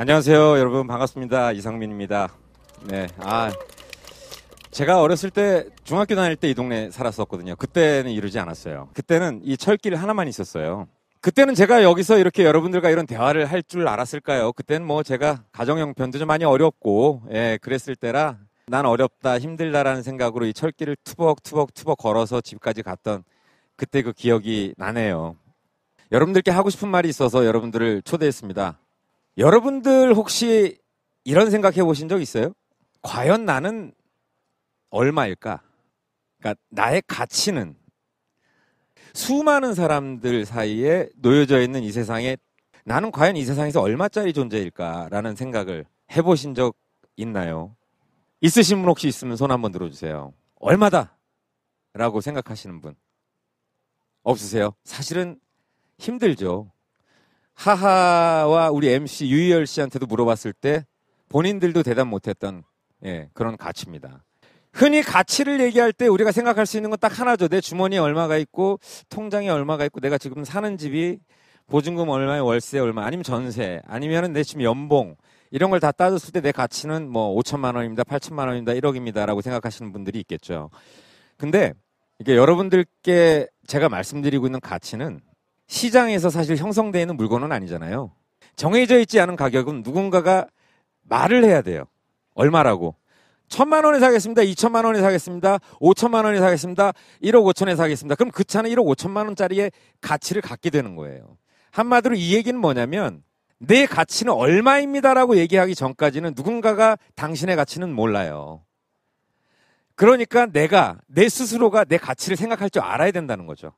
안녕하세요, 여러분 반갑습니다. 이상민입니다. 네, 아 제가 어렸을 때 중학교 다닐 때 이 동네 살았었거든요. 그때는 이러지 않았어요. 그때는 이 철길 하나만 있었어요. 그때는 제가 여기서 이렇게 여러분들과 이런 대화를 할 줄 알았을까요? 그때는 뭐 제가 가정 형편도 좀 많이 어렵고, 예, 그랬을 때라 난 어렵다, 힘들다라는 생각으로 이 철길을 투벅투벅 투벅 걸어서 집까지 갔던 그때 그 기억이 나네요. 여러분들께 하고 싶은 말이 있어서 여러분들을 초대했습니다. 여러분들 혹시 이런 생각해 보신 적 있어요? 과연 나는 얼마일까? 그러니까 나의 가치는 수많은 사람들 사이에 놓여져 있는 이 세상에 나는 과연 이 세상에서 얼마짜리 존재일까라는 생각을 해보신 적 있나요? 있으신 분 혹시 있으면 손 한번 들어주세요. 얼마다? 라고 생각하시는 분. 없으세요? 사실은 힘들죠. 하하와 우리 MC 유희열 씨한테도 물어봤을 때 본인들도 대답 못했던 예, 그런 가치입니다. 흔히 가치를 얘기할 때 우리가 생각할 수 있는 건 딱 하나죠. 내 주머니에 얼마가 있고 통장에 얼마가 있고 내가 지금 사는 집이 보증금 얼마에 월세 얼마 아니면 전세 아니면은 내 지금 연봉 이런 걸 다 따졌을 때 내 가치는 뭐 5천만 원입니다. 8천만 원입니다. 1억입니다라고 생각하시는 분들이 있겠죠. 근데 이게 여러분들께 제가 말씀드리고 있는 가치는 시장에서 사실 형성되어 있는 물건은 아니잖아요. 정해져 있지 않은 가격은 누군가가 말을 해야 돼요. 얼마라고. 천만 원에 사겠습니다. 이천만 원에 사겠습니다. 오천만 원에 사겠습니다. 1억 5천에 사겠습니다. 그럼 그 차는 1억 5천만 원짜리의 가치를 갖게 되는 거예요. 한마디로 이 얘기는 뭐냐면 내 가치는 얼마입니다라고 얘기하기 전까지는 누군가가 당신의 가치는 몰라요. 그러니까 내가 내 스스로가 내 가치를 생각할 줄 알아야 된다는 거죠.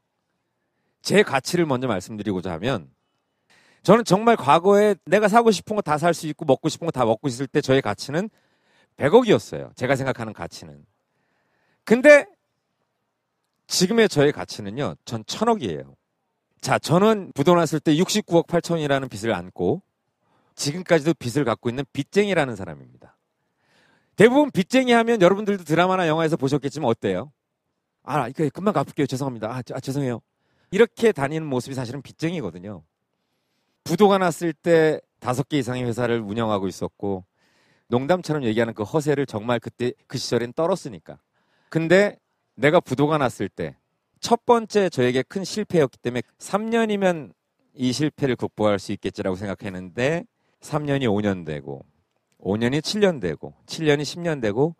제 가치를 먼저 말씀드리고자 하면 저는 정말 과거에 내가 사고 싶은 거 다 살 수 있고 먹고 싶은 거 다 먹고 있을 때 저의 가치는 100억이었어요. 제가 생각하는 가치는. 근데 지금의 저의 가치는요. 전 1000억이에요. 자, 저는 부도 났을 때 69억 8천이라는 빚을 안고 지금까지도 빚을 갖고 있는 빚쟁이라는 사람입니다. 대부분 빚쟁이 하면 여러분들도 드라마나 영화에서 보셨겠지만 어때요? 아, 이거 금방 갚을게요. 죄송합니다. 아, 아 죄송해요. 이렇게 다니는 모습이 사실은 빚쟁이거든요. 부도가 났을 때 다섯 개 이상의 회사를 운영하고 있었고 농담처럼 얘기하는 그 허세를 정말 그때 그 시절엔 떨었으니까. 근데 내가 부도가 났을 때 첫 번째 저에게 큰 실패였기 때문에 3년이면 이 실패를 극복할 수 있겠지라고 생각했는데 3년이 5년 되고 5년이 7년 되고 7년이 10년 되고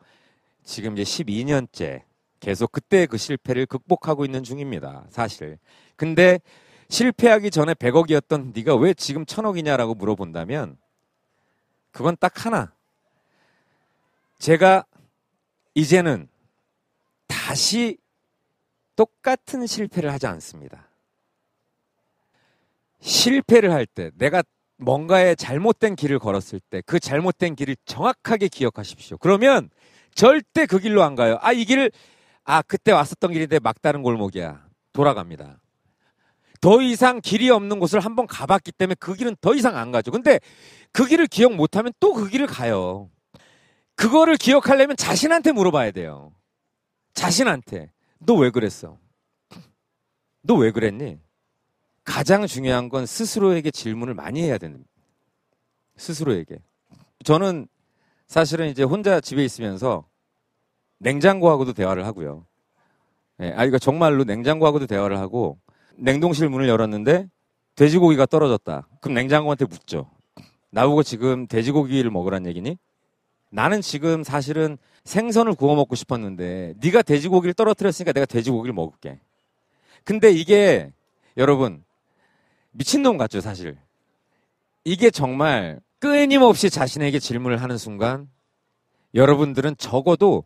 지금 이제 12년째 계속 그때 그 실패를 극복하고 있는 중입니다. 사실. 근데 실패하기 전에 100억이었던 네가 왜 지금 1000억이냐라고 물어본다면 그건 딱 하나. 제가 이제는 다시 똑같은 실패를 하지 않습니다. 실패를 할 때, 내가 뭔가에 잘못된 길을 걸었을 때, 그 잘못된 길을 정확하게 기억하십시오. 그러면 절대 그 길로 안 가요. 아, 이 길을, 아, 그때 왔었던 길인데 막다른 골목이야. 돌아갑니다. 더 이상 길이 없는 곳을 한번 가봤기 때문에 그 길은 더 이상 안 가죠. 근데 그 길을 기억 못하면 또 그 길을 가요. 그거를 기억하려면 자신한테 물어봐야 돼요. 자신한테. 너 왜 그랬어? 너 왜 그랬니? 가장 중요한 건 스스로에게 질문을 많이 해야 되는 스스로에게. 저는 사실은 이제 혼자 집에 있으면서 냉장고하고도 대화를 하고요. 네, 아, 이거 정말로 냉장고하고도 대화를 하고 냉동실 문을 열었는데 돼지고기가 떨어졌다. 그럼 냉장고한테 묻죠. 나보고 지금 돼지고기를 먹으란 얘기니? 나는 지금 사실은 생선을 구워 먹고 싶었는데 네가 돼지고기를 떨어뜨렸으니까 내가 돼지고기를 먹을게. 근데 이게 여러분 미친놈 같죠, 사실. 이게 정말 끊임없이 자신에게 질문을 하는 순간 여러분들은 적어도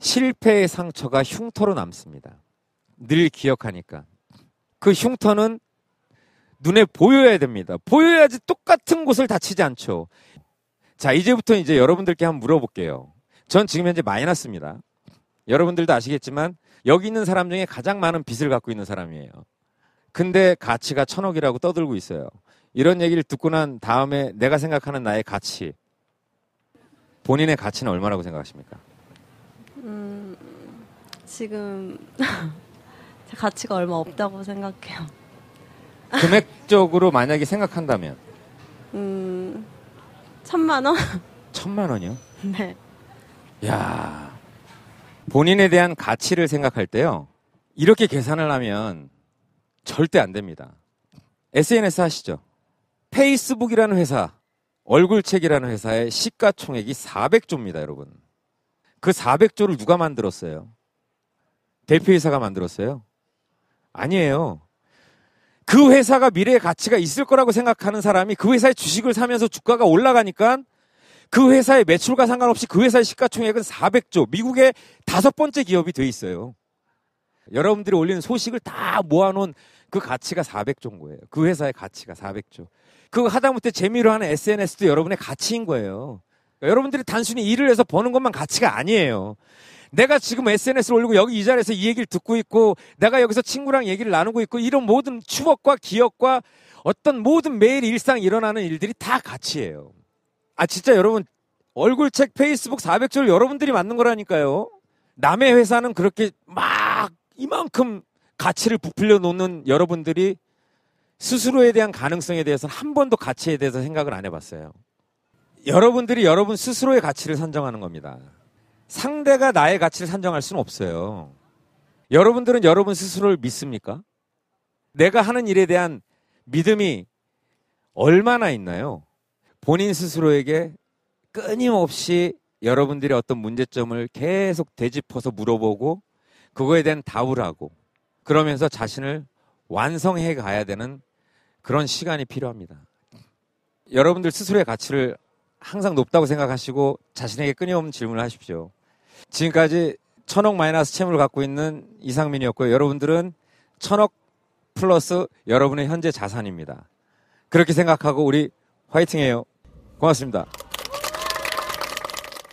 실패의 상처가 흉터로 남습니다. 늘 기억하니까. 그 흉터는 눈에 보여야 됩니다. 보여야지 똑같은 곳을 다치지 않죠. 자, 이제부터 이제 여러분들께 한번 물어볼게요. 전 지금 현재 마이너스입니다. 여러분들도 아시겠지만 여기 있는 사람 중에 가장 많은 빚을 갖고 있는 사람이에요. 근데 가치가 천억이라고 떠들고 있어요. 이런 얘기를 듣고 난 다음에 내가 생각하는 나의 가치. 본인의 가치는 얼마라고 생각하십니까? 음, 지금 제 가치가 얼마 없다고 생각해요. 금액적으로 만약에 생각한다면 음, 천만 원? 천만 원이요? 네. 야 본인에 대한 가치를 생각할 때요. 이렇게 계산을 하면 절대 안 됩니다. SNS 하시죠? 페이스북이라는 회사, 얼굴책이라는 회사의 시가총액이 400조입니다, 여러분. 그 400조를 누가 만들었어요? 대표이사가 만들었어요? 아니에요. 그 회사가 미래의 가치가 있을 거라고 생각하는 사람이 그 회사의 주식을 사면서 주가가 올라가니까 그 회사의 매출과 상관없이 그 회사의 시가총액은 400조. 미국의 다섯 번째 기업이 돼 있어요. 여러분들이 올리는 소식을 다 모아놓은 그 가치가 400조인 거예요. 그 회사의 가치가 400조. 그거 하다못해 재미로 하는 SNS도 여러분의 가치인 거예요. 그러니까 여러분들이 단순히 일을 해서 버는 것만 가치가 아니에요. 내가 지금 SNS를 올리고 여기 이 자리에서 이 얘기를 듣고 있고 내가 여기서 친구랑 얘기를 나누고 있고 이런 모든 추억과 기억과 어떤 모든 매일 일상 일어나는 일들이 다 가치예요. 아 진짜 여러분 얼굴책 페이스북 400조를 여러분들이 만든 거라니까요. 남의 회사는 그렇게 막 이만큼 가치를 부풀려 놓는 여러분들이 스스로에 대한 가능성에 대해서는 한 번도 가치에 대해서 생각을 안 해봤어요. 여러분들이 여러분 스스로의 가치를 선정하는 겁니다. 상대가 나의 가치를 산정할 수는 없어요. 여러분들은 여러분 스스로를 믿습니까? 내가 하는 일에 대한 믿음이 얼마나 있나요? 본인 스스로에게 끊임없이 여러분들의 어떤 문제점을 계속 되짚어서 물어보고 그거에 대한 답을 하고 그러면서 자신을 완성해 가야 되는 그런 시간이 필요합니다. 여러분들 스스로의 가치를 항상 높다고 생각하시고 자신에게 끊임없는 질문을 하십시오. 지금까지 천억 마이너스 채무를 갖고 있는 이상민이었고요. 여러분들은 천억 플러스 여러분의 현재 자산입니다. 그렇게 생각하고 우리 화이팅해요. 고맙습니다.